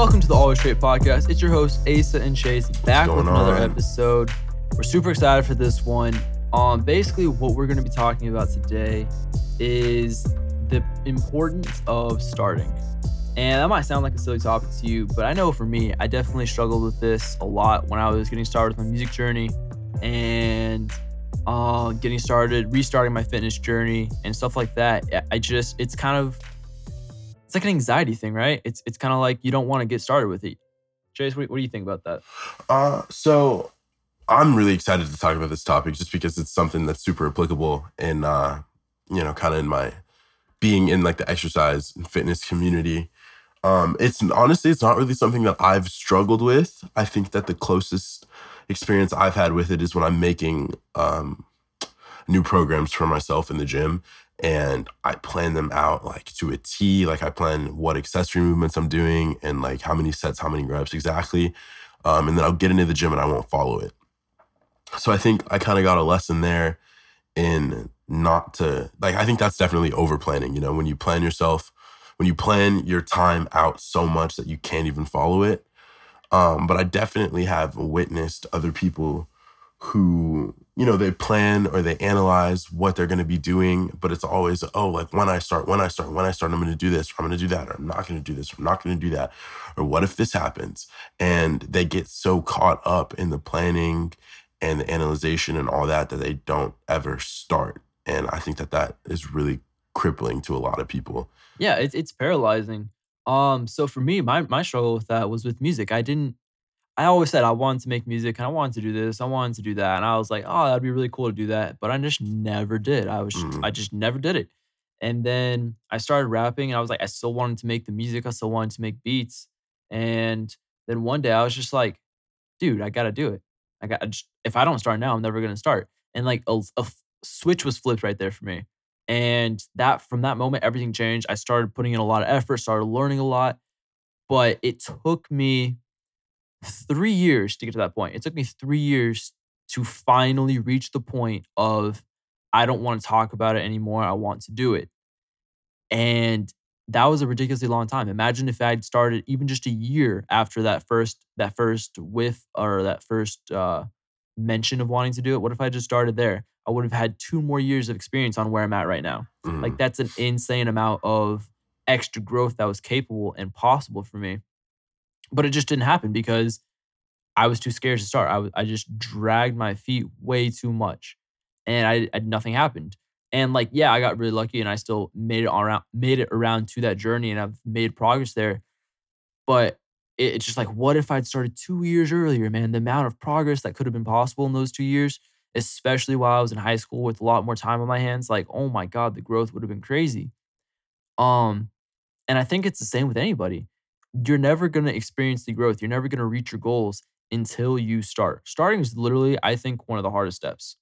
Welcome to the Always Straight podcast. It's your host Asa and Chase back with another on? episode. We're super excited for this one. Um, basically, what we're going to be talking about today is the importance of starting. And that might sound like a silly topic to you, but I know for me, I definitely struggled with this a lot when I was getting started with my music journey and uh, getting started, restarting my fitness journey and stuff like that. I- I just, it's kind of, it's like an anxiety thing, right? It's it's kind of like you don't want to get started with it. Chase, what, what do you think about that? Uh, so I'm really excited to talk about this topic just because it's something that's super applicable in, uh, you know, kind of in my being in like the exercise and fitness community. Um, it's honestly, it's not really something that I've struggled with. I think that the closest experience I've had with it is when I'm making um, new programs for myself in the gym and I plan them out like to a T. Like I plan what accessory movements I'm doing and like how many sets, how many reps exactly. Um, and then I'll get into the gym and I won't follow it. So I think I kind of got a lesson there in not to like I think that's definitely over planning, you know, when you plan yourself, when you plan your time out so much that you can't even follow it. Um, but I definitely have witnessed other people who, you know, they plan or they analyze what they're going to be doing, but it's always, oh, like when I start, when I start, when I start, I'm going to do this, or I'm going to do that, or I'm not going to do this, or I'm not going to do that, or what if this happens? And they get so caught up in the planning and the analyzation and all that that they don't ever start. And I think that that is really crippling to a lot of people. Yeah, it's it's paralyzing. Um, so for me, my my struggle with that was with music. I didn't. I always said I wanted to make music and I wanted to do this, I wanted to do that, and I was like, oh, that'd be really cool to do that, but I just never did. I was, Mm. I just never did it. And then I started rapping, and I was like, I still wanted to make the music, I still wanted to make beats, and then one day I was just like, dude, I gotta do it. I got just, if I don't start now, I'm never gonna start. And like a, a f- switch was flipped right there for me. And that from that moment, everything changed. I started putting in a lot of effort, started learning a lot, but it took me three years to get to that point. It took me three years to finally reach the point of I don't want to talk about it anymore. I want to do it. And that was a ridiculously long time. Imagine if I'd started even just a year after that first that first whiff or that first uh, mention of wanting to do it. What if I just started there? I would have had two more years of experience on where I'm at right now. Mm. Like that's an insane amount of extra growth that was capable and possible for me. But it just didn't happen because I was too scared to start. I I just dragged my feet way too much, and I, I nothing happened. And like yeah, I got really lucky, and I still made it around made it around to that journey, and I've made progress there. But it, it's just like, what if I'd started two years earlier, man? The amount of progress that could have been possible in those two years, especially while I was in high school with a lot more time on my hands, like oh my god, the growth would have been crazy. Um, and I think it's the same with anybody. You're never gonna experience the growth. You're never gonna reach your goals until you start. Starting is literally, I think, one of the hardest steps.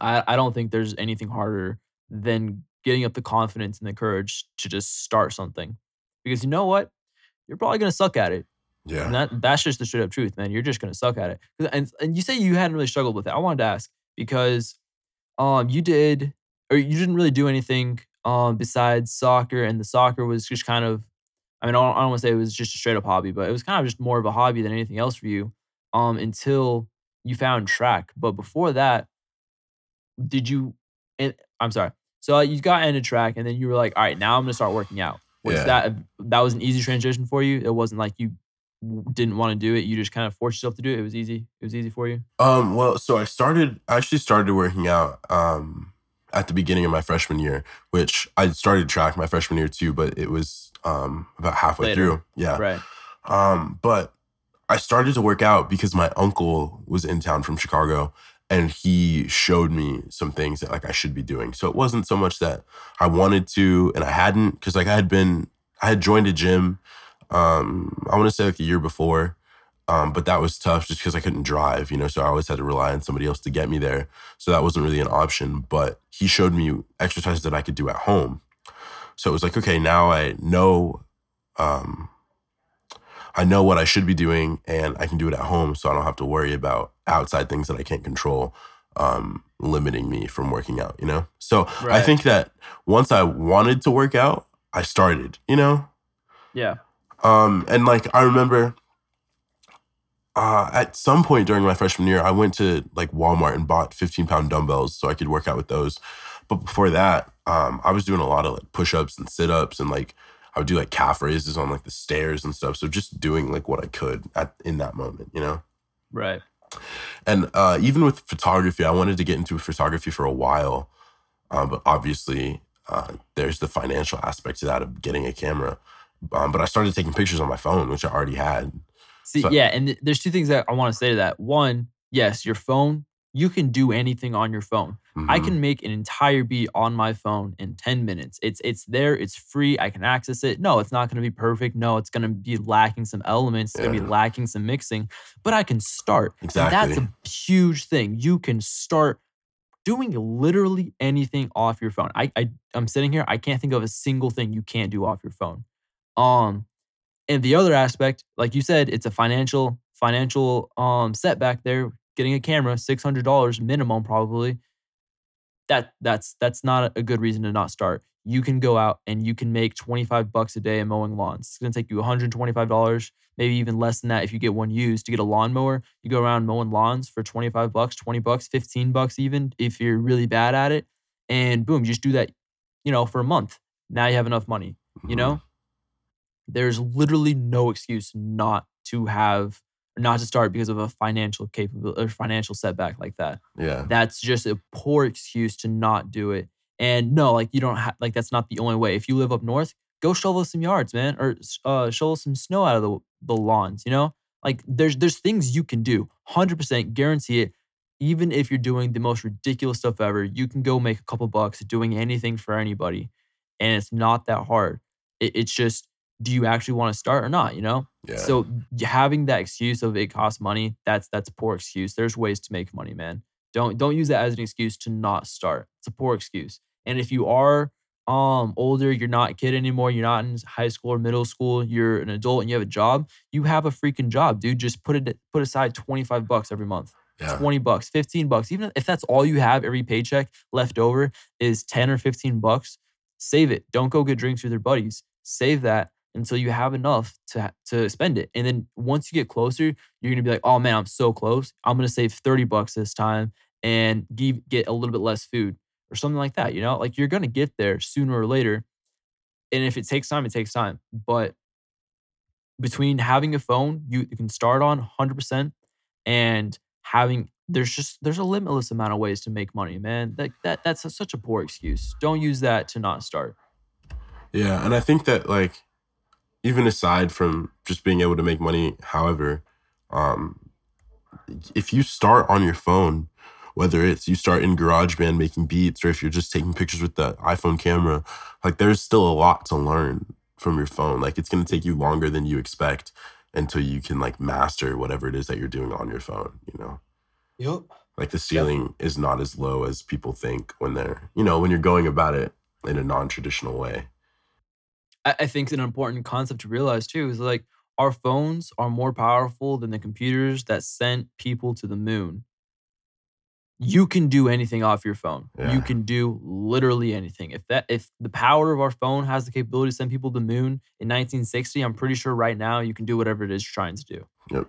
I, I don't think there's anything harder than getting up the confidence and the courage to just start something. Because you know what? You're probably gonna suck at it. yeah. And that that's just the straight up truth, man. You're just gonna suck at it. And and you say you hadn't really struggled with it. I wanted to ask because um you did or you didn't really do anything um besides soccer and the soccer was just kind of I mean I don't, I don't want to say it was just a straight up hobby, but it was kind of just more of a hobby than anything else for you um until you found track. But before that, did you and I'm sorry. So you got into track and then you were like, all right, now I'm gonna start working out. Was Yeah. that that was an easy transition for you? It wasn't like you didn't want to do it. You just kind of forced yourself to do it. It was easy. It was easy for you. Um, well, so I started I actually started working out um at the beginning of my freshman year, which I started track my freshman year too, but it was um about halfway Later. through. Yeah. Right. Um, but I started to work out because my uncle was in town from Chicago and he showed me some things that like I should be doing. So it wasn't so much that I wanted to and I hadn't because like I had been I had joined a gym um I want to say like a year before. Um, but that was tough just because I couldn't drive, you know, so I always had to rely on somebody else to get me there. So that wasn't really an option. But he showed me exercises that I could do at home. So it was like, okay, now I know um I know what I should be doing and I can do it at home so I don't have to worry about outside things that I can't control um limiting me from working out, you know? So I think that once I wanted to work out, I started, you know? Yeah. Um, and like I remember uh, at some point during my freshman year, I went to like Walmart and bought 15 pound dumbbells so I could work out with those. But before that, um, I was doing a lot of like push ups and sit ups and like I would do like calf raises on like the stairs and stuff. So just doing like what I could at in that moment, you know? Right. And uh, even with photography, I wanted to get into photography for a while. Um, but obviously, uh, there's the financial aspect to that of getting a camera. Um, but I started taking pictures on my phone, which I already had. See, So- yeah, and th- there's two things that I want to say to that. One, yes, your phone, you can do anything on your phone. I Mhm. can make an entire beat on my phone in 10 minutes. It's it's there, it's free, I can access it. No, it's not going to be perfect. No, it's going to be lacking some elements, it's going to be lacking some mixing, but I can start. And Exactly. that's a huge thing. You can start doing literally anything off your phone. I, I I'm sitting here, I can't think of a single thing you can't do off your phone. Um and the other aspect, like you said, it's a financial financial um setback there. Getting a camera, six hundred dollars minimum, probably. That that's that's not a good reason to not start. You can go out and you can make twenty five bucks a day in mowing lawns. It's gonna take you one hundred twenty five dollars, maybe even less than that if you get one used to get a lawnmower. You go around mowing lawns for twenty five bucks, twenty bucks, fifteen bucks even if you're really bad at it, and boom, you just do that, you know, for a month. Now you have enough money you Mhm. know there's literally no excuse not to have not to start because of a financial capability or financial setback like that. Yeah. that's just a poor excuse to not do it. And no like you don't have like that's not the only way. If you live up north go shovel some yards man or uh shovel some snow out of the, the lawns you know? Like there's there's things you can do 100% guarantee it. Even if you're doing the most ridiculous stuff ever you can go make a couple bucks doing anything for anybody and it's not that hard. It, it's just do you actually want to start or not you know Yeah. so having that excuse of it costs money that's that's a poor excuse there's ways to make money man don't don't use that as an excuse to not start it's a poor excuse and if you are um older you're not a kid anymore you're not in high school or middle school you're an adult and you have a job you have a freaking job dude just put it put aside 25 bucks every month yeah. 20 bucks, 15 bucks, even if that's all you have every paycheck left over is 10 or 15 bucks, save it. Don't go get drinks with your buddies. Save that until you have enough to to spend it. And then once you get closer, you're to be like, "Oh man, I'm so close. I'm to save 30 bucks this time and give get a little bit less food or something like that, you know? Like you're to get there sooner or later. And if it takes time, it takes time. But between having a phone you, you can start on 100% and having there's just there's a limitless amount of ways to make money man that, that that's a, such a poor excuse don't use that to not start Yeah, and I think that like even aside from just being able to make money, however, um, if you start on your phone, whether it's you start in GarageBand making beats or if you're just taking pictures with the iPhone camera, like there's still a lot to learn from your phone. Like it's gonna take you longer than you expect until you can like master whatever it is that you're doing on your phone, you know? yep Like the ceiling is not as low as people think when they're, you know, when you're going about it in a non-traditional way. I, I think an important concept to realize too is like our phones are more powerful than the computers that sent people to the moon. You can do anything off your phone. Yeah. you can do literally anything. If that if the power of our phone has the capability to send people to the moon in 1960 i'm pretty sure right now you can do whatever it is you're trying to do. Yep.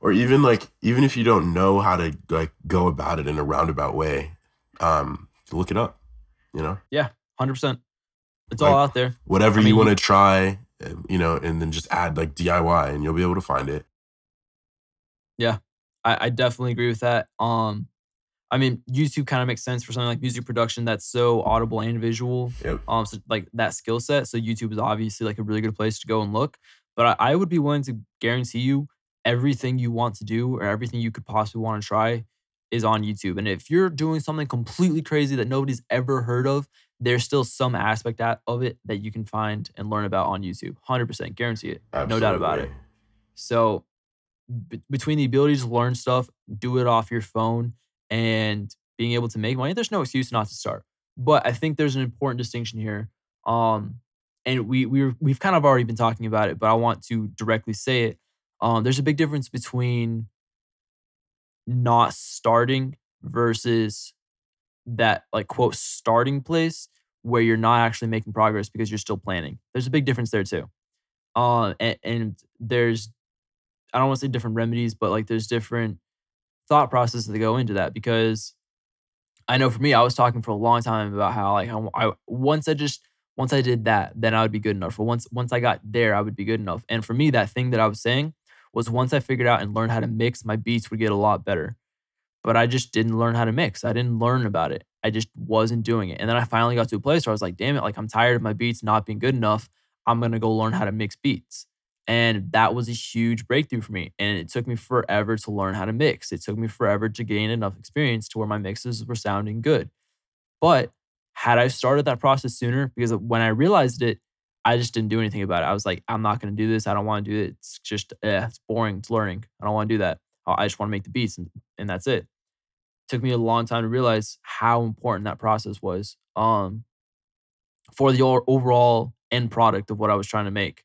or even like even if you don't know how to like go about it in a roundabout way um look it up you know? Yeah, 100% it's Like- all out there whatever I mean, you want to try uh, you know and then just add like diy and you'll be able to find it I, I definitely agree with that. Um, I mean, YouTube kind of makes sense for something like music production that's so audible and visual. Yep. Um, so like that skill set. So YouTube is obviously like a really good place to go and look. But I, I would be willing to guarantee you everything you want to do or everything you could possibly want to try is on YouTube. And if you're doing something completely crazy that nobody's ever heard of, there's still some aspect of it that you can find and learn about on YouTube. 100% guarantee it. No doubt about it. So b- between the ability to learn stuff, do it off your phone, and being able to make money, there's no excuse not to start. But I think there's an important distinction here. Um, and we we we've kind of already been talking about it, but I want to directly say it. Um, there's a big difference between not starting versus that like quote starting place where you're not actually making progress because you're still planning. There's a big difference there too. Uh, and, and there's I don't want to say different remedies, but like there's different thought processes that go into that because I know for me, I was talking for a long time about how like I once I just once I did that, then I would be good enough. Or once once I got there, I would be good enough. And for me, that thing that I was saying was once I figured out and learned how to mix, my beats would get a lot better. But I just didn't learn how to mix. I didn't learn about it. I just wasn't doing it. And then I finally got to a place where I was like, damn it, like I'm tired of my beats not being good enough. I'm gonna go learn how to mix beats. And that was a huge breakthrough for me. And it took me forever to learn how to mix. It took me forever to gain enough experience to where my mixes were sounding good. But had I started that process sooner, because when I realized it, I just didn't do anything about it. I was like, I'm not going to do this. I don't want to do it. It's just, eh, it's boring. It's learning. I don't want to do that. I just want to make the beats and, and that's it. Took me a long time to realize how important that process was um, for the overall end product of what I was trying to make.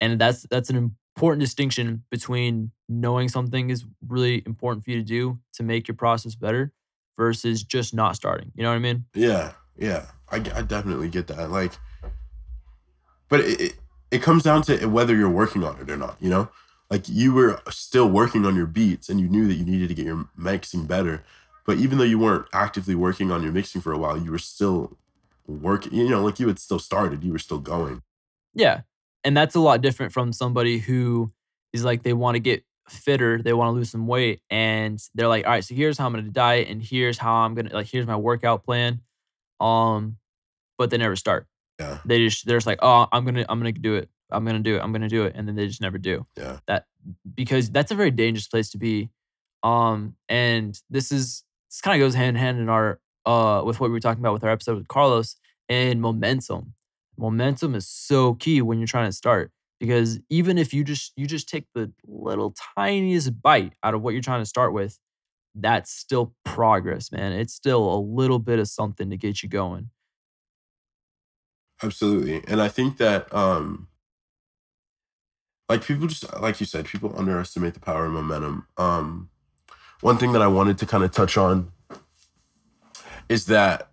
And that's that's an important distinction between knowing something is really important for you to do to make your process better versus just not starting. You know what I mean? Yeah, yeah. I, I definitely get that. Like, but it, it, it comes down to whether you're working on it or not, you know? Like, you were still working on your beats and you knew that you needed to get your mixing better. But even though you weren't actively working on your mixing for a while, you were still working, you know, like you had still started, you were still going. Yeah. And that's a lot different from somebody who is like, they want to get fitter, they want to lose some weight, and they're like, all right, so here's how I'm gonna diet, and here's how I'm gonna like here's my workout plan. Um, but they never start. Yeah. They just they're just like, oh, I'm gonna I'm gonna do it. I'm gonna do it. I'm gonna do it, and then they just never do. Yeah. That because that's a very dangerous place to be. Um, and this is this kind of goes hand in hand in our uh with what we were talking about with our episode with Carlos and momentum. Momentum is so key when you're trying to start because even if you just you just take the little tiniest bite out of what you're trying to start with that's still progress man it's still a little bit of something to get you going absolutely and i think that um like people just like you said people underestimate the power of momentum um one thing that i wanted to kind of touch on is that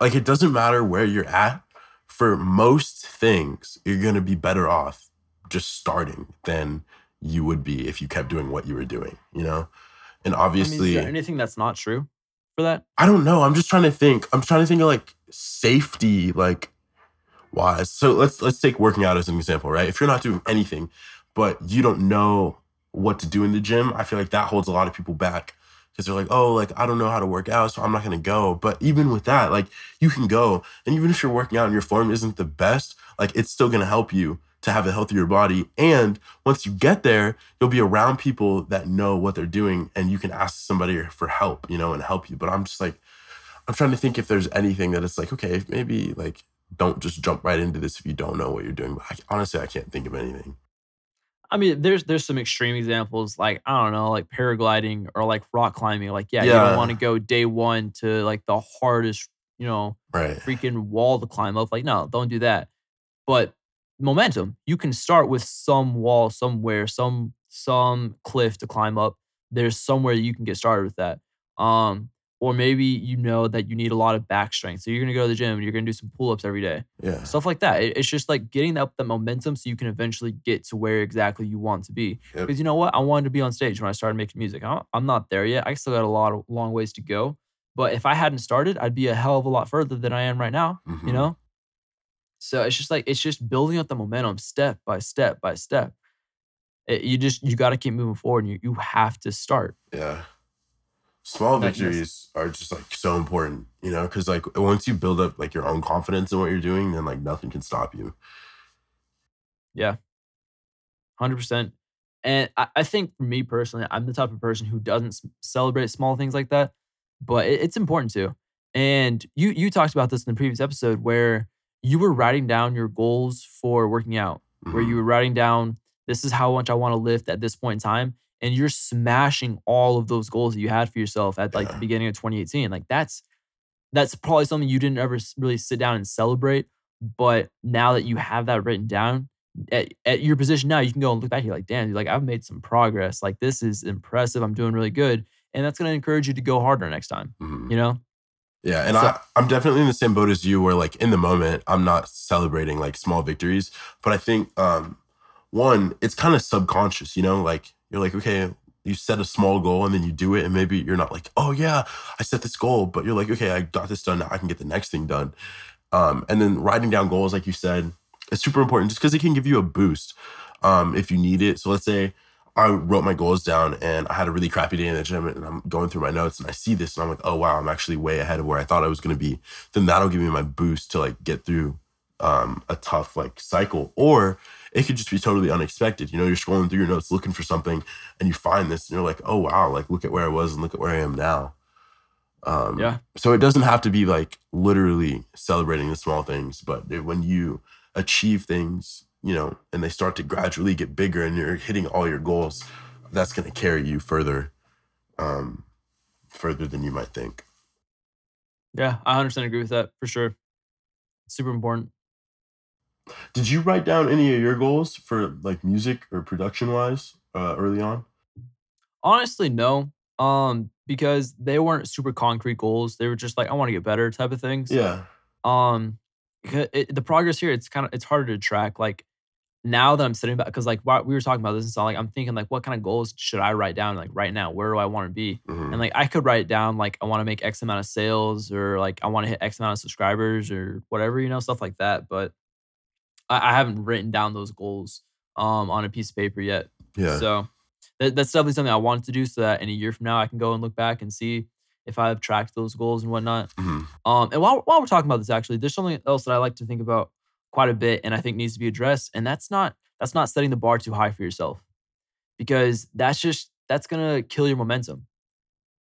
like it doesn't matter where you're at for most things you're going to be better off just starting than you would be if you kept doing what you were doing, you know? And obviously I mean, anything that's not true for that? I don't know. I'm just trying to think. I'm trying to think of like safety, like wise. So let's let's take working out as an example, right? If you're not doing anything, but you don't know what to do in the gym, I feel like that holds a lot of people back because they're like, oh, like I don't know how to work out, so I'm not gonna go. But even with that, like you can go, and even if you're working out and your form isn't the best, like it's still gonna help you to have a healthier body. And once you get there, you'll be around people that know what they're doing and you can ask somebody for help, you know, and help you. But I'm just like, I'm trying to think if there's anything that it's like, okay, maybe like don't just jump right into this if you don't know what you're doing. But I, honestly, I can't think of anything. I mean, there's there's some extreme examples like I don't know, like paragliding or like rock climbing. Like, yeah, yeah. you don't want to go day one to like the hardest, you know, right. freaking wall to climb up. Like, no, don't do that. But momentum. You can start with some wall somewhere, some some cliff to climb up. There's somewhere you can get started with that. Um, or maybe you know that you need a lot of back strength. So you're gonna go to the gym and you're gonna do some pull-ups every day. Yeah. Stuff like that. It's just like getting up the momentum so you can eventually get to where exactly you want to be. Yep. Because you know what? I wanted to be on stage when I started making music. I'm, I'm not there yet. I still got a lot of long ways to go. But if I hadn't started, I'd be a hell of a lot further than I am right now. Mm-hmm. You know? So it's just like it's just building up the momentum step by step by step. It, you just you got to keep moving forward. And you you have to start. Yeah. Small victories are just like so important, you know, because like once you build up like your own confidence in what you're doing, then like nothing can stop you. Yeah. 100%. And I, I think for me personally, I'm the type of person who doesn't celebrate small things like that, but it, it's important to. And you you talked about this in the previous episode where you were writing down your goals for working out, mm-hmm. where you mm-hmm. were writing down, this is how much I want to lift at this point in time. And you're smashing all of those goals that you had for yourself at like yeah. the beginning of 2018. Like that's that's probably something you didn't ever really sit down and celebrate. But now that you have that written down, at, at your position now, you can go and look back. You're like, damn, like I've made some progress. Like this is impressive. I'm doing really good, and that's going to encourage you to go harder next time. Mm-hmm. You know. Yeah, and So- I, I'm definitely in the same boat as you, where like in the moment, I'm not celebrating like small victories. But I think um, one, it's kind of subconscious, you know, like you're like, okay, you set a small goal and then you do it, and maybe you're not like, oh yeah, I set this goal, but you're like, okay, I got this done. Now I can get the next thing done. Um, and then writing down goals, like you said, is super important just because it can give you a boost um, if you need it. So let's say I wrote my goals down and I had a really crappy day in the gym and I'm going through my notes and I see this and I'm like, oh wow, I'm actually way ahead of where I thought I was gonna be. Then that'll give me my boost to like get through um, a tough like cycle. Or it could just be totally unexpected. You know, you're scrolling through your notes looking for something and you find this and you're like, oh wow, like look at where I was and look at where I am now. Um, Yeah. So it doesn't have to be like literally celebrating the small things, but when you achieve things, you know, and they start to gradually get bigger and you're hitting all your goals, that's going to carry you further, um, further than you might think. Yeah, I 100% agree with that for sure. It's super important. Did you write down any of your goals for like music or production wise uh, early on? Honestly, no. Um, because they weren't super concrete goals. They were just like, I want to get better type of things. Yeah. Um, it, the progress here, it's kind of it's harder to track. Like now that I'm sitting back, because like we were talking about this and so like I'm thinking like, what kind of goals should I write down? Like right now, where do I want to be? Mhm. And like I could write down like I want to make X amount of sales or like I want to hit X amount of subscribers or whatever, you know, stuff like that. But I, I haven't written down those goals um on a piece of paper yet. yeah. So that, that's definitely something I wanted to do so that in a year from now I can go and look back and see if I've tracked those goals and whatnot. Mhm. Um, and while, while we're talking about this, actually, there's something else that I like to think about quite a bit, and I think needs to be addressed. And that's not that's not setting the bar too high for yourself, because that's just that's gonna kill your momentum.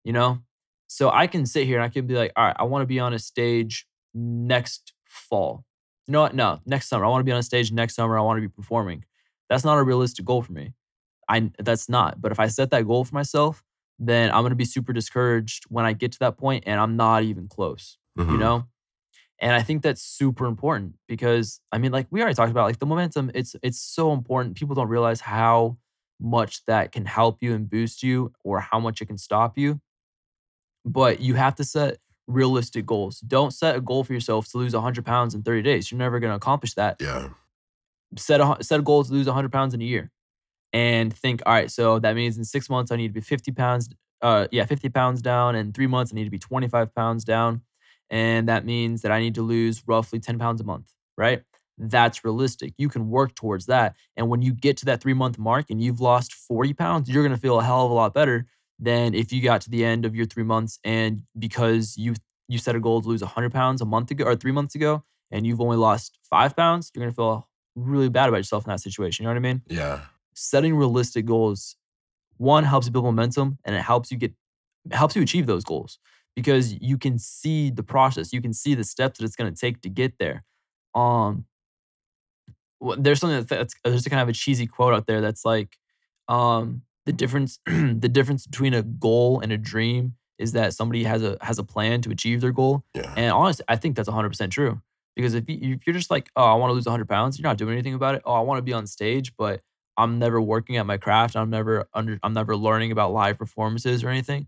You know, so I can sit here and I can be like, all right, I want to be on a stage next fall. You know what? No, next summer. I want to be on a stage next summer. I want to be performing. That's not a realistic goal for me. I that's not. But if I set that goal for myself, then I'm gonna be super discouraged when I get to that point and I'm not even close you Mhm. know and i think that's super important because i mean like we already talked about like the momentum it's it's so important people don't realize how much that can help you and boost you or how much it can stop you but you have to set realistic goals. Don't set a goal for yourself to lose 100 pounds in 30 days. You're never going to accomplish that. Yeah. set a set a goal to lose 100 pounds in a year and think all right so that means in six months i need to be 50 pounds uh yeah 50 pounds down. In three months i need to be 25 pounds down. And that means that i need to lose roughly 10 pounds a month right? That's realistic. You can work towards that. And when you get to that three month mark and you've lost 40 pounds you're going to feel a hell of a lot better than if you got to the end of your three months and because you you set a goal to lose 100 pounds a month ago or three months ago and you've only lost five pounds you're going to feel really bad about yourself in that situation you know what i mean Yeah. setting realistic goals one helps you build momentum and it helps you get helps you achieve those goals because you can see the process you can see the steps that it's going to take to get there um there's something that's, that's there's a kind of a cheesy quote out there that's like um the difference the difference between a goal and a dream is that somebody has a has a plan to achieve their goal Yeah. and honestly, I think that's 100% true. Because if, you, if you're just like, oh, I want to lose 100 pounds, you're not doing anything about it. Oh, I want to be on stage, but I'm never working at my craft. I'm never under. I'm never learning about live performances or anything.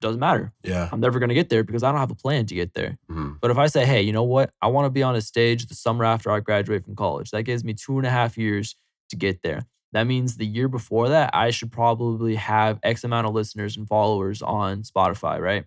Doesn't matter. Yeah. I'm never gonna get there because I don't have a plan to get there. Mhm. But if I say, hey, you know what? I want to be on a stage the summer after I graduate from college. That gives me two and a half years to get there. That means the year before that, I should probably have X amount of listeners and followers on Spotify, right?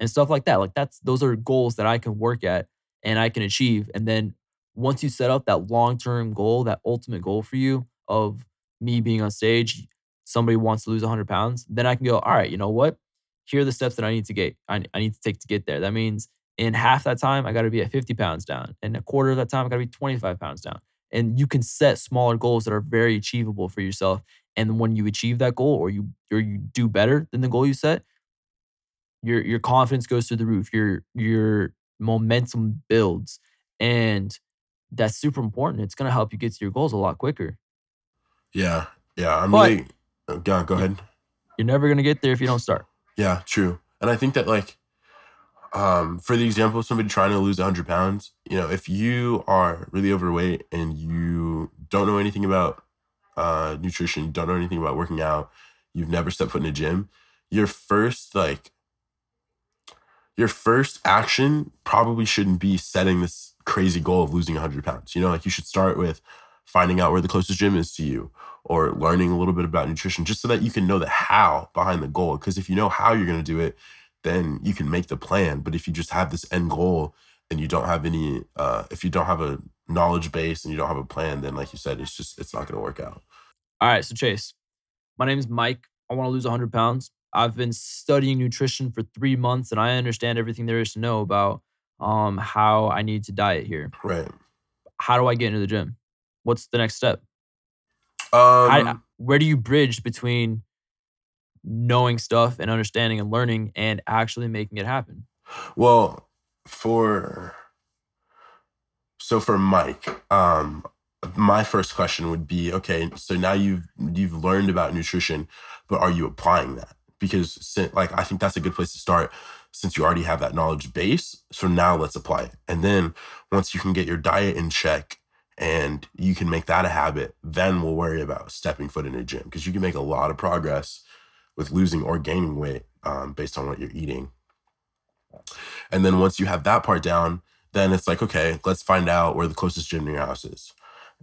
And stuff like that. Like that's those are goals that I can work at and I can achieve. And then once you set up that long-term goal, that ultimate goal for you of me being on stage, somebody wants to lose 100 pounds, then I can go, all right, you know what? Here are the steps that I need to get. I, I need to take to get there. That means in half that time, I got to be at 50 pounds down. And a quarter of that time, I got to be 25 pounds down. And you can set smaller goals that are very achievable for yourself. And when you achieve that goal, or you or you do better than the goal you set, your your confidence goes through the roof. Your your momentum builds, and that's super important. It's gonna help you get to your goals a lot quicker. Yeah. Yeah. I'm But- really. uh, Yeah. Go ahead. You're never gonna get there if you don't start. Yeah, true. And I think that like um for the example of somebody trying to lose 100 pounds, you know, if you are really overweight and you don't know anything about uh nutrition, don't know anything about working out, you've never stepped foot in a gym, your first like your first action probably shouldn't be setting this crazy goal of losing 100 pounds. You know, like you should start with finding out where the closest gym is to you or learning a little bit about nutrition just so that you can know the how behind the goal. Because if you know how you're going to do it, then you can make the plan. But if you just have this end goal and you don't have any, uh, if you don't have a knowledge base and you don't have a plan, then like you said, it's just, it's not going to work out. All right. So, Chase, my name is Mike. I want to lose 100 pounds. I've been studying nutrition for three months and I understand everything there is to know about um, how I need to diet here. Right. How do I get into the gym? What's the next step? Um, How, where do you bridge between knowing stuff and understanding and learning and actually making it happen? Well, for so for Mike, um, my first question would be, okay, so now you've you've learned about nutrition, but are you applying that? Because like I think that's a good place to start since you already have that knowledge base. So now let's apply it. And then once you can get your diet in check and you can make that a habit, then we'll worry about stepping foot in a gym because you can make a lot of progress with losing or gaining weight um, based on what you're eating. And then once you have that part down, then it's like, okay, let's find out where the closest gym to your house is.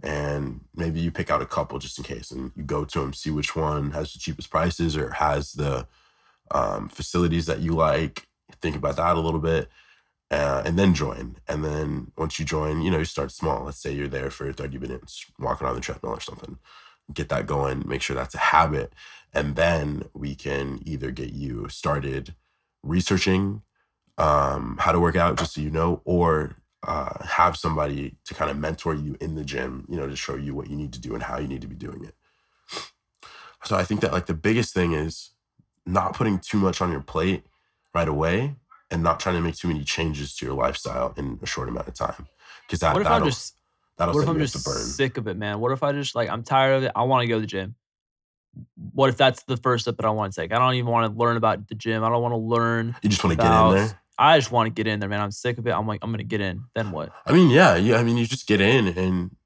And maybe you pick out a couple just in case and you go to them, see which one has the cheapest prices or has the um, facilities that you like. Think about that a little bit uh, and then join. And then once you join, you know, you start small. Let's say you're there for 30 minutes, walking on the treadmill or something. Get that going, make sure that's a habit. And then we can either get you started researching um, how to work out, just so you know, or uh, have somebody to kind of mentor you in the gym, you know, to show you what you need to do and how you need to be doing it. So I think that like the biggest thing is not putting too much on your plate right away and not trying to make too many changes to your lifestyle in a short amount of time. Because that What if I'm that'll, just that'll what if I'm just sick of it, man? What if I just like I'm tired of it? I want to go to the gym. What if that's the first step that I want to take? I don't even want to learn about the gym. I don't want to learn You just want to get in there. I just want to get in there, man. I'm sick of it. I'm like, I'm gonna get in. Then what? I mean, yeah, yeah. I mean, you just get in and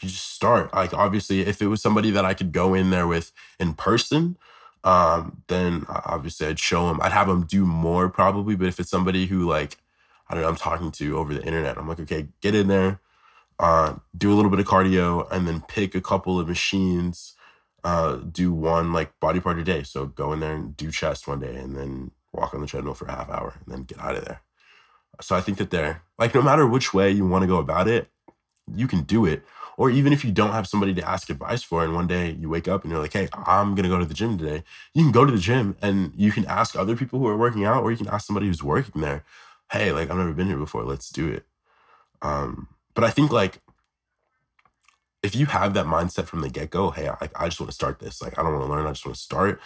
you just start. Like, obviously, if it was somebody that I could go in there with in person, um, then obviously I'd show them. I'd have them do more probably. But if it's somebody who like I don't know, I'm talking to over the internet, I'm like, okay, get in there, uh, do a little bit of cardio, and then pick a couple of machines. Uh, do one like body part a day. So go in there and do chest one day, and then walk on the treadmill for a half hour, and then get out of there. So I think that they're like, no matter which way you want to go about it, you can do it. Or even if you don't have somebody to ask advice for, and one day you wake up and you're like, hey, I'm going to go to the gym today, you can go to the gym and you can ask other people who are working out, or you can ask somebody who's working there, hey, like, I've never been here before, let's do it. Um, but I think like, if you have that mindset from the get go, hey, I, I just want to start this. Like, I don't want to learn, I just want to start.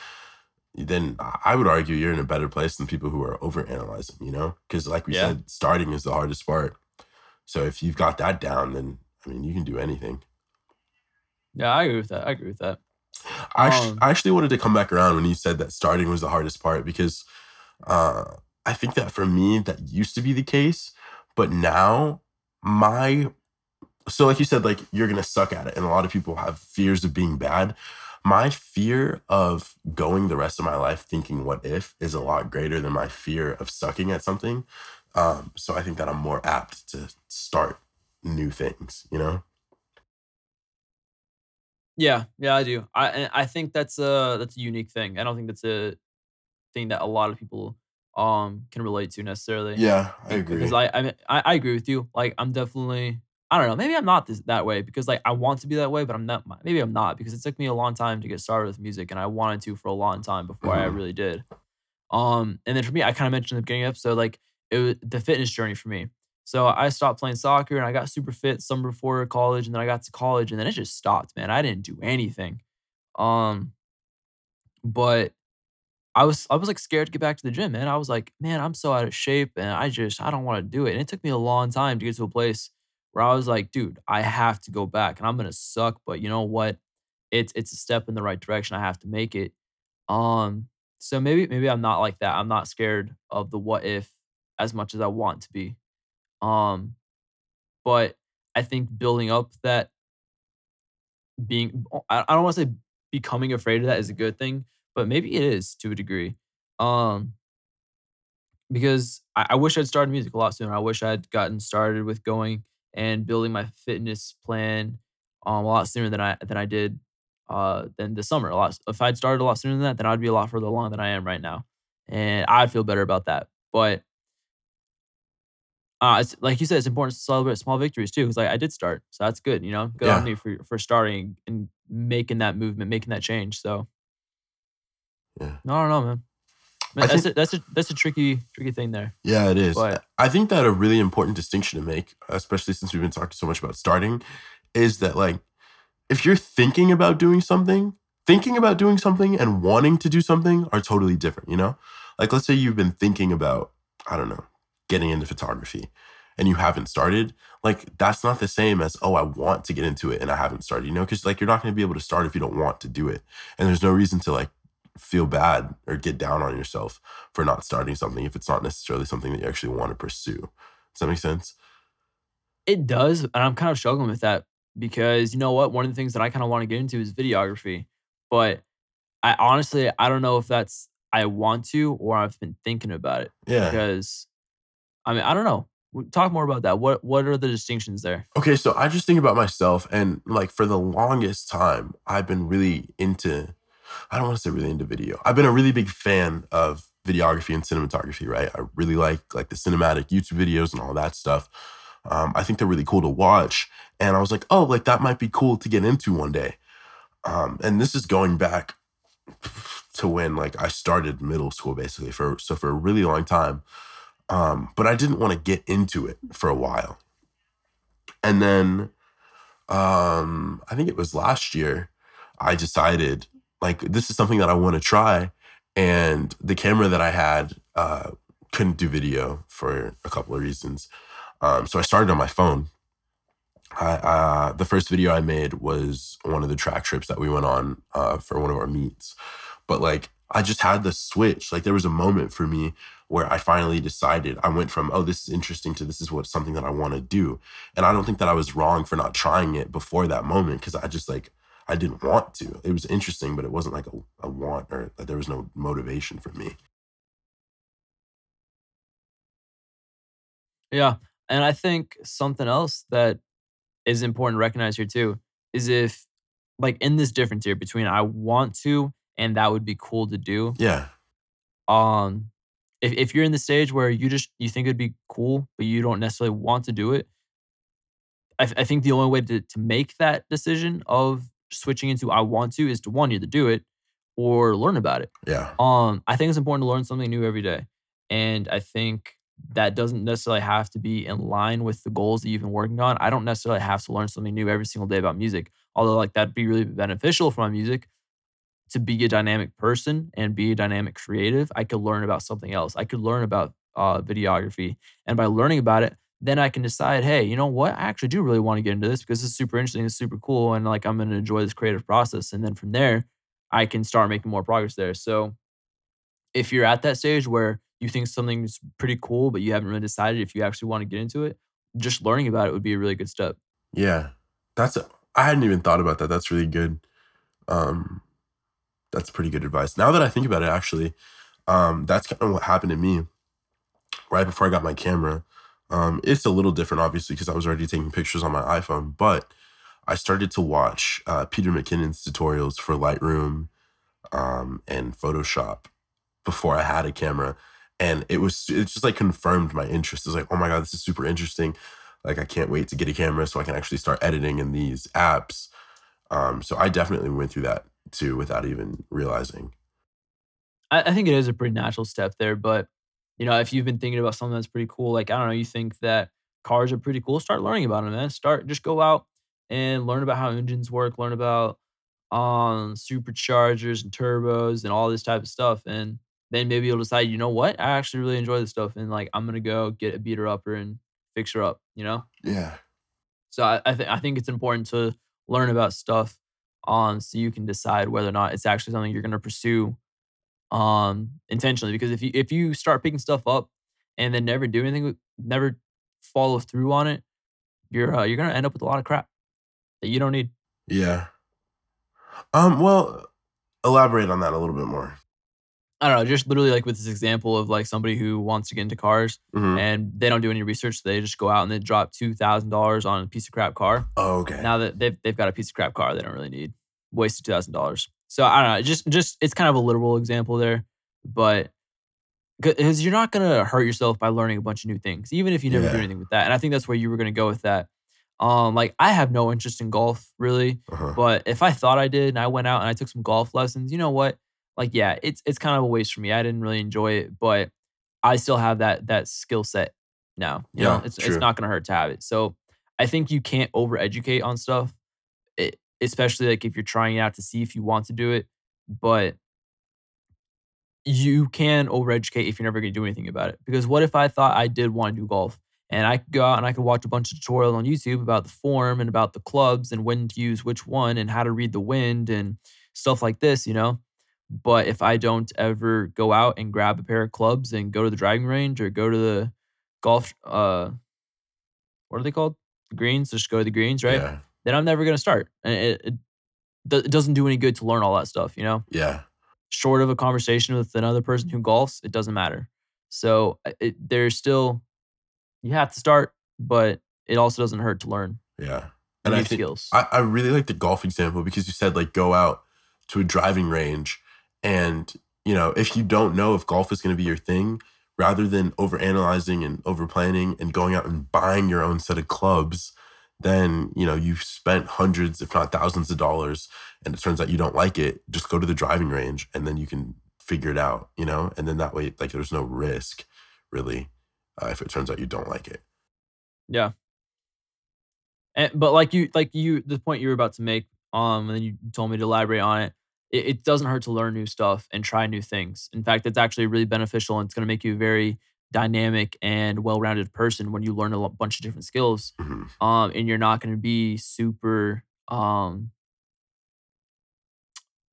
Then I would argue you're in a better place than people who are over analyzing, you know? Because, like we Yeah. said, starting is the hardest part. So if you've got that down, then I mean, you can do anything. Yeah, I agree with that. I agree with that. I actually, Um, I actually wanted to come back around when you said that starting was the hardest part because uh, I think that for me that used to be the case, but now my so like you said like you're gonna suck at it, and a lot of people have fears of being bad. My fear of going the rest of my life thinking what if is a lot greater than my fear of sucking at something. Um, so I think that I'm more apt to start new things, you know? Yeah, yeah, I do. I I think that's a that's a unique thing. I don't think that's a thing that a lot of people um can relate to necessarily. Yeah, I agree. Because I, I mean, I I agree with you. Like I'm definitely I don't know. Maybe I'm not this that way because like I want to be that way, but I'm not. Maybe I'm not because it took me a long time to get started with music, and I wanted to for a long time before I Mhm. really did. Um, and then for me, I kind of mentioned in the beginning of the episode, like it was the fitness journey for me. So I stopped playing soccer and I got super fit summer before college, and then I got to college, and then it just stopped, man. I didn't do anything. Um, but I was I was like scared to get back to the gym, man. I was like, man, I'm so out of shape and I just I don't want to do it. And it took me a long time to get to a place where I was like, dude, I have to go back and I'm gonna suck, but you know what? It's it's a step in the right direction. I have to make it. Um, so maybe maybe I'm not like that. I'm not scared of the what if as much as I want to be. Um, but I think building up that being I, I don't want to say becoming afraid of that is a good thing, but maybe it is to a degree. Um because I, I wish I'd started music a lot sooner. I wish I'd gotten started with going and building my fitness plan um, a lot sooner than I than I did uh, than this summer. A lot. If I'd started a lot sooner than that, then I'd be a lot further along than I am right now, and I'd feel better about that. But uh, it's like you said, it's important to celebrate small victories too. Because like I did start, so that's good. You know, good on Yeah. me for for starting and making that movement, making that change. So Yeah. no, I don't know, man. Man, that's think- a, that's a that's a tricky tricky thing there. Yeah, it is. But- I think that a really important distinction to make, especially since we've been talking so much about starting, is that like if you're thinking about doing something, thinking about doing something and wanting to do something are totally different, you know? Like let's say you've been thinking about, I don't know, getting into photography and you haven't started, like that's not the same as, oh, I want to get into it and I haven't started, you know? Cuz like you're not going to be able to start if you don't want to do it. And there's no reason to like feel bad or get down on yourself for not starting something if it's not necessarily something that you actually want to pursue. Does that make sense? It does, and I'm kind of struggling with that because you know what? One of the things that I kind of want to get into is videography, but I honestly I don't know if that's I want to or I've been thinking about it Yeah. because I mean I don't know. Talk more about that. What what are the distinctions there? Okay, so I just think about myself and like for the longest time, I've been really into I don't want to say really into video. I've been a really big fan of videography and cinematography, right? I really like like the cinematic YouTube videos and all that stuff. Um, I think they're really cool to watch. And I was like, oh, like that might be cool to get into one day. Um, and this is going back to when like I started middle school basically for so for a really long time. Um, but I didn't want to get into it for a while. And then um I think it was last year I decided like this is something that I want to try and the camera that I had uh couldn't do video for a couple of reasons. Um so I started on my phone. I uh the first video I made was one of the track trips that we went on uh for one of our meets. But like I just had the switch. Like there was a moment for me where I finally decided I went from, oh, this is interesting to this is what something that I want to do. And I don't think that I was wrong for not trying it before that moment because I just like I didn't want to. It was interesting, but it wasn't like a, a want or like, there was no motivation for me. Yeah. And I think something else that is important to recognize here too is if like in this difference here between I want to and that would be cool to do. Yeah. Um if, if you're in the stage where you just you think it'd be cool, but you don't necessarily want to do it, I, th- I think the only way to, to make that decision of switching into I want to is to one either do it or learn about it. Yeah. Um, I think it's important to learn something new every day. And I think that doesn't necessarily have to be in line with the goals that you've been working on. I don't necessarily have to learn something new every single day about music. Although like that'd be really beneficial for my music to be a dynamic person and be a dynamic creative. I could learn about something else. I could learn about uh, videography. And by learning about it, then I can decide, hey, you know what? I actually do really want to get into this because it's super interesting, it's super cool, and like I'm gonna enjoy this creative process. And then from there, I can start making more progress there. So if you're at that stage where you think something's pretty cool, but you haven't really decided if you actually want to get into it, just learning about it would be a really good step. Yeah. That's I hadn't even thought about that. That's really good. Um that's pretty good advice. Now that I think about it actually, um that's kind of what happened to me right before I got my camera. Um it's a little different obviously because I was already taking pictures on my iPhone, but I started to watch uh, Peter McKinnon's tutorials for Lightroom um, and Photoshop before I had a camera, and it was it just like confirmed my interest. It's like, oh my god, this is super interesting. Like I can't wait to get a camera so I can actually start editing in these apps. Um, so I definitely went through that too without even realizing. I, I think it is a pretty natural step there, but you know, if you've been thinking about something that's pretty cool, like I don't know, you think that cars are pretty cool, start learning about them, man. Start just go out and learn about how engines work, learn about um superchargers and turbos and all this type of stuff. And then maybe you'll decide, you know what, I actually really enjoy this stuff. And like I'm gonna go get a beater upper and fix her up, you know? Yeah, So I, I think I think it's important to learn about stuff on so you can decide whether or not it's actually something you're going to pursue um intentionally because if you if you start picking stuff up and then never do anything never follow through on it you're uh, you're to end up with a lot of crap that you don't need yeah. Um, well, elaborate on that a little bit more. I don't know, just literally like with this example of like somebody who wants to get into cars Mhm. and they don't do any research. They just go out and they drop two thousand dollars on a piece of crap car. Oh, okay. Now that they've they've got a piece of crap car, they don't really need wasted two thousand dollars. So I don't know, just just it's kind of a literal example there, but because you're not gonna hurt yourself by learning a bunch of new things, even if you never do anything with that. And I think that's where you were gonna go with that. Um, like I have no interest in golf really, Uh-huh. but if I thought I did and I went out and I took some golf lessons, you know what? Like, yeah, it's it's kind of a waste for me. I didn't really enjoy it, but I still have that that skill set now. You know, Yeah, it's true. it's not gonna hurt to have it. So I think you can't overeducate on stuff, it, especially like if you're trying out to see if you want to do it. But you can overeducate if you're never gonna do anything about it. Because what if I thought I did want to do golf and I could go out and I could watch a bunch of tutorials on YouTube about the form and about the clubs and when to use which one and how to read the wind and stuff like this, you know? But if I don't ever go out and grab a pair of clubs and go to the driving range or go to the golf uh what are they called? The greens, just go to the greens, right? Yeah. Then I'm never gonna start. And it, it, it doesn't do any good to learn all that stuff, you know? Yeah. short of a conversation with another person who golfs, it doesn't matter. So it, there's still you have to start, but it also doesn't hurt to learn Yeah. new And I think skills. I, I really like the golf example because you said like go out to a driving range and you know if you don't know if golf is going to be your thing rather than over analyzing and over planning and going out and buying your own set of clubs then you know you've spent hundreds if not thousands of dollars and it turns out you don't like it just go to the driving range and then you can figure it out you know and then that way like there's no risk really uh, if it turns out you don't like it yeah. And, but like you, like you, the point you were about to make, um, and then you told me to elaborate on it. It, it doesn't hurt to learn new stuff and try new things. In fact, it's actually really beneficial and it's going to make you very dynamic and well-rounded person when you learn a bunch of different skills. Mhm. um, and you're not going to be super. Um,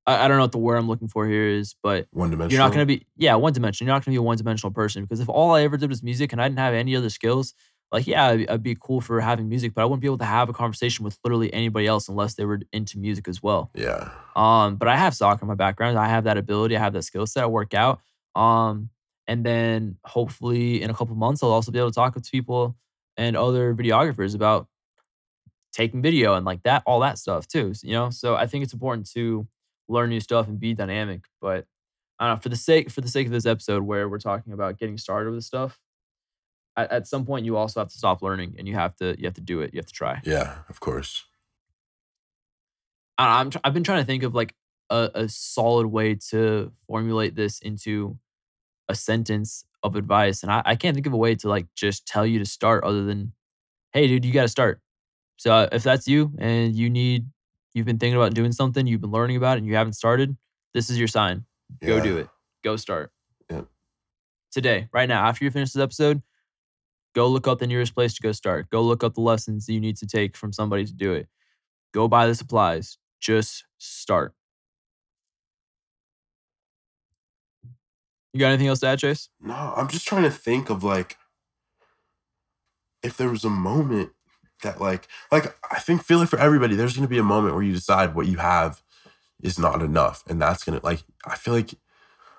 I, I don't know what the word I'm looking for here is, but one dimensional you're not going to be yeah one dimensional. You're not going to be a one dimensional person because if all I ever did was music and I didn't have any other skills, like yeah, I'd, I'd be cool for having music, but I wouldn't be able to have a conversation with literally anybody else unless they were into music as well. yeah Um, but I have soccer in my background. I have that ability. I have that skill set. I work out. Um, and then hopefully in a couple months, I'll also be able to talk with people and other videographers about taking video and like that, all that stuff too. You know, so I think it's important to learn new stuff and be dynamic. But I don't know for the sake for the sake of this episode, where we're talking about getting started with stuff. At, at some point, you also have to stop learning, and you have to you have to do it. You have to try. yeah of course I- I'm I've been trying to think of like a, a solid way to formulate this into a sentence of advice, and I, I can't think of a way to like just tell you to start other than, hey, dude, you got to start. So uh, if that's you and you need, you've been thinking about doing something, you've been learning about it, and you haven't started, this is your sign. Go Yeah. do it. Go start. Yep. Today, right now, after you finish this episode, go look up the nearest place to go start. Go look up the lessons you need to take from somebody to do it. Go buy the supplies. Just start. You got anything else to add, Chase? No, I'm just trying to think of like if there was a moment that like like I think feel like for everybody there's going to be a moment where you decide what you have is not enough and that's going to like I feel like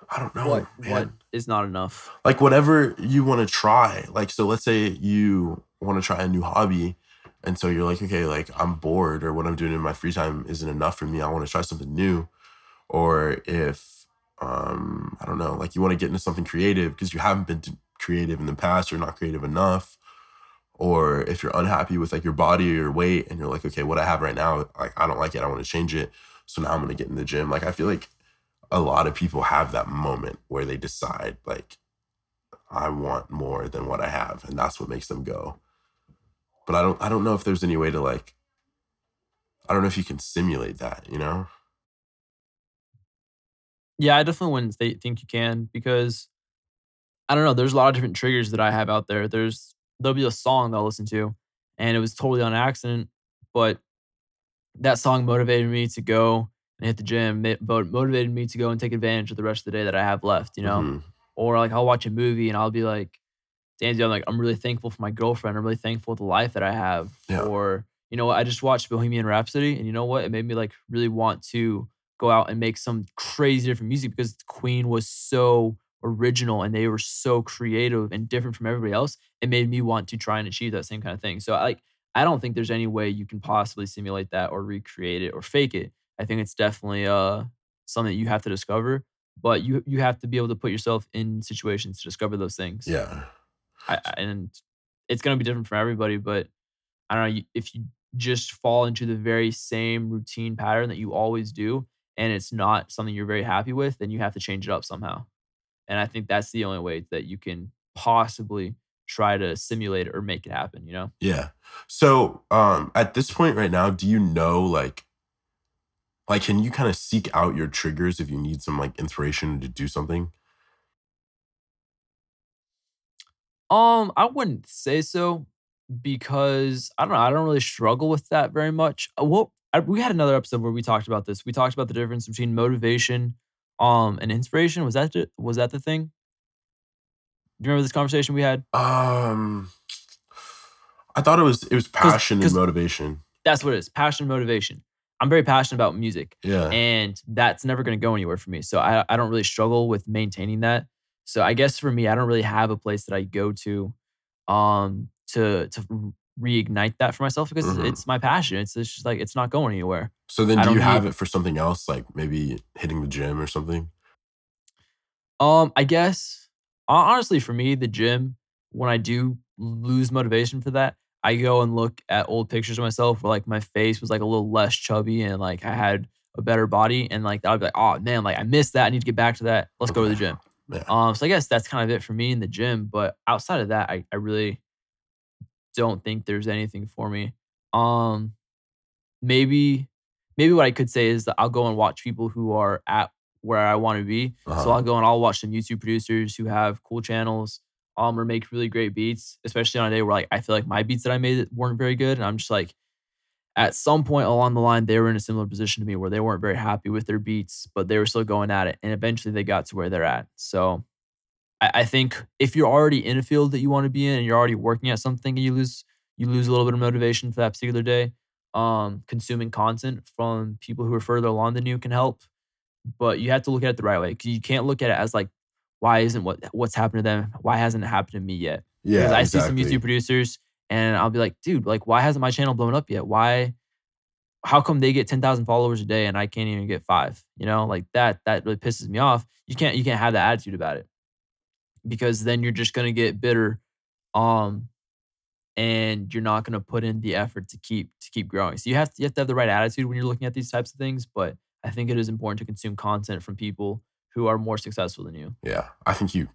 I don't know what what is not enough? like whatever you want to try like so let's say you want to try a new hobby and so you're like okay like i'm bored or what i'm doing in my free time isn't enough for me i want to try something new or if um i don't know like you want to get into something creative because you haven't been creative in the past or not creative enough or if you're unhappy with like your body or your weight and you're like okay what i have right now like i don't like it i want to change it so now i'm going to get in the gym like i feel like a lot of people have that moment where they decide like I want more than what I have and that's what makes them go. But I don't I don't know if there's any way to like I don't know if you can simulate that, you know? Yeah, I definitely wouldn't th- think you can because I don't know. There's a lot of different triggers that I have out there. There's there'll be a song that I'll listen to, and it was totally on accident, but that song motivated me to go and hit the gym. It motivated me to go and take advantage of the rest of the day that I have left. You know, Mhm. or like I'll watch a movie and I'll be like, Danzy, I'm like, I'm really thankful for my girlfriend. I'm really thankful for the life that I have. Yeah. Or, you know I just watched Bohemian Rhapsody and you know what? It made me like really want to go out and make some crazy different music because Queen was so original and they were so creative and different from everybody else. It made me want to try and achieve that same kind of thing. So I like I don't think there's any way you can possibly simulate that or recreate it or fake it. I think it's definitely uh something that you have to discover, but you you have to be able to put yourself in situations to discover those things. Yeah. I, and it's going to be different for everybody, but I don't know if you just fall into the very same routine pattern that you always do and it's not something you're very happy with, then you have to change it up somehow. And I think that's the only way that you can possibly try to simulate it or make it happen, you know? Yeah. So, um, at this point right now, do you know like like can you kind of seek out your triggers if you need some like inspiration to do something? Um, I wouldn't say so because I don't know. I don't really struggle with that very much. Uh, Well, I, we had another episode where we talked about this. We talked about the difference between motivation, um, and inspiration. Was that the, was that the thing? Do you remember this conversation we had? Um I thought it was it was passion and motivation. That's what it is. Passion, and motivation. I'm very passionate about music, Yeah. and that's never going to go anywhere for me. So I, I don't really struggle with maintaining that. So I guess for me, I don't really have a place that I go to, um, to to reignite that for myself because Mhm. it's my passion. It's, it's just like it's not going anywhere. So then do you have it for something else like maybe hitting the gym or something? Um, I guess honestly, for me, the gym, when I do lose motivation for that, I go and look at old pictures of myself where like my face was like a little less chubby and like I had a better body and like I'd be like, oh man, like I missed that. I need to get back to that. Let's go to the gym. Yeah. Um, so I guess that's kind of it for me in the gym. But outside of that, I, I really don't think there's anything for me. Um, maybe maybe what I could say is that I'll go and watch people who are at where I want to be. So Uh-huh. I'll go and I'll watch some YouTube producers who have cool channels, um, or make really great beats, especially on a day where like I feel like my beats that I made weren't very good. And I'm just like, at some point along the line, they were in a similar position to me where they weren't very happy with their beats, but they were still going at it. And eventually they got to where they're at. So I, I think if you're already in a field that you want to be in and you're already working at something and you lose you lose a little bit of motivation for that particular day, um, consuming content from people who are further along than you can help. But you have to look at it the right way. 'cause you can't look at it as like, why isn't what what's happened to them? Why hasn't it happened to me yet? Yeah. Because I exactly. see some YouTube producers and I'll be like, dude, like, why hasn't my channel blown up yet? Why? How come they get ten thousand followers a day and I can't even get five? You know, like that. That really pisses me off. You can't. You can't have that attitude about it because then you're just gonna get bitter, um, and you're not gonna put in the effort to keep to keep growing. So you have to you have to have the right attitude when you're looking at these types of things. But I think it is important to consume content from people who are more successful than you. Yeah, I think you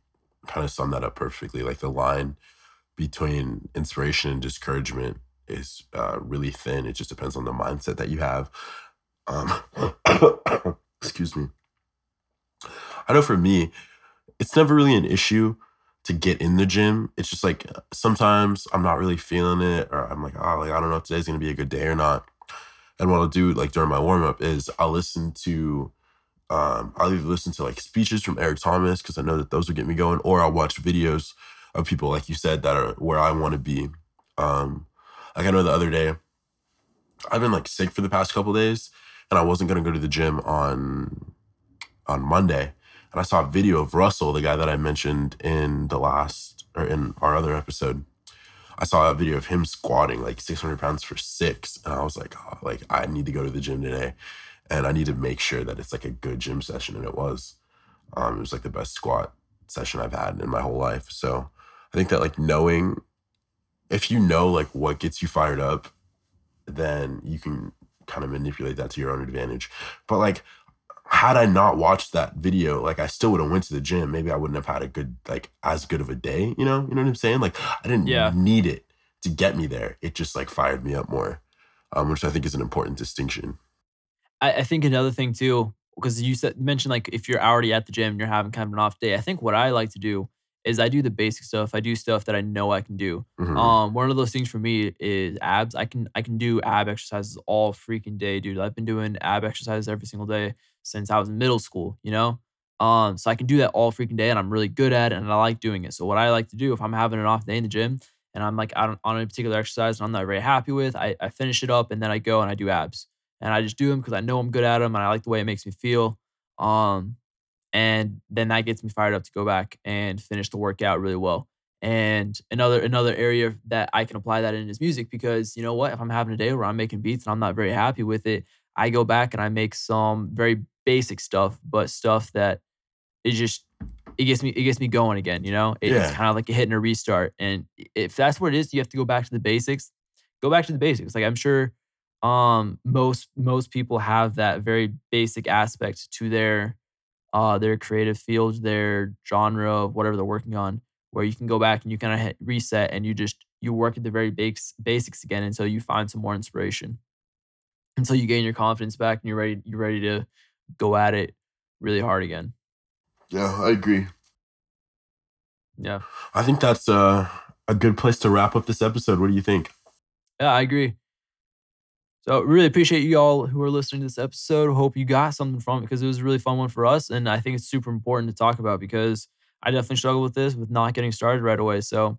kind of summed that up perfectly. Like the line between inspiration and discouragement is uh, really thin. It just depends on the mindset that you have. Um, excuse me. I know for me, it's never really an issue to get in the gym. It's just like sometimes I'm not really feeling it, or I'm like, oh, like I don't know if today's gonna be a good day or not. And what I'll do, like during my warm up, is I'll listen to um, I'll either listen to like speeches from Eric Thomas because I know that those will get me going, or I'll watch videos of people like you said that are where I want to be. Um, like I know the other day, I've been like sick for the past couple days, and I wasn't gonna go to the gym on on Monday, and I saw a video of Russell, the guy that I mentioned in the last or in our other episode. I saw a video of him squatting like 600 pounds for six, and I was like, oh, like I need to go to the gym today and I need to make sure that it's like a good gym session, and it was. Um, it was like the best squat session I've had in my whole life. So I think that like knowing, if you know like what gets you fired up, then you can kind of manipulate that to your own advantage. But like, had I not watched that video, like I still would have went to the gym. Maybe I wouldn't have had a good like as good of a day. You know, you know what I'm saying? Like I didn't Yeah. need it to get me there. It just like fired me up more, um, which I think is an important distinction. I, I think another thing too, because you said mentioned like if you're already at the gym and you're having kind of an off day. I think what I like to do is I do the basic stuff. I do stuff that I know I can do. Mhm. Um, one of those things for me is abs. I can I can do ab exercises all freaking day, dude. I've been doing ab exercises every single day since I was in middle school. You know, um, so I can do that all freaking day, and I'm really good at it, and I like doing it. So what I like to do if I'm having an off day in the gym and I'm like on a particular exercise and I'm not very happy with, I, I finish it up and then I go and I do abs. and I just do them because I know I'm good at them and I like the way it makes me feel. Um, and then that gets me fired up to go back and finish the workout really well. And another another area that I can apply that in is music because you know what? If I'm having a day where I'm making beats and I'm not very happy with it, I go back and I make some very basic stuff, but stuff that it just it gets me it gets me going again. You know, it's Yeah. kind of like a hitting a restart. And if that's what it is, you have to go back to the basics. Go back to the basics. Like I'm sure um most most people have that very basic aspect to their uh their creative field, their genre of whatever they're working on, where you can go back and you kind of hit reset and you just you work at the very base, basics again until you find some more inspiration until you gain your confidence back and you're ready you're ready to go at it really hard again. Yeah, I agree. Yeah. I think that's uh, a good place to wrap up this episode. What do you think? Yeah, I agree. So really appreciate you all who are listening to this episode. Hope you got something from it because it was a really fun one for us. And I think it's super important to talk about because I definitely struggle with this with not getting started right away. So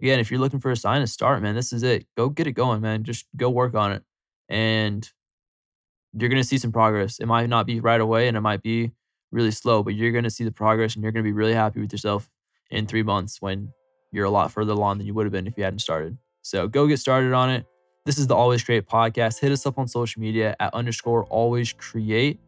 again, if you're looking for a sign to start, man, this is it. Go get it going, man. Just go work on it. And you're gonna see some progress. It might not be right away and it might be really slow, but you're gonna see the progress and you're gonna be really happy with yourself in three months when you're a lot further along than you would have been if you hadn't started. So go get started on it. This is the Always Create podcast. Hit us up on social media at underscore always create.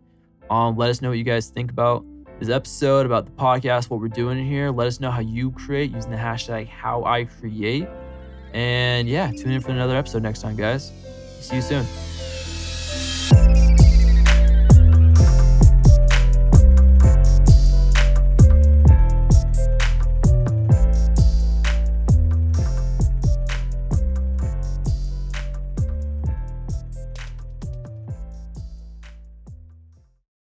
Um, let us know what you guys think about this episode, about the podcast, what we're doing here. Let us know how you create using the hashtag how I create. And yeah, tune in for another episode next time, guys. See you soon.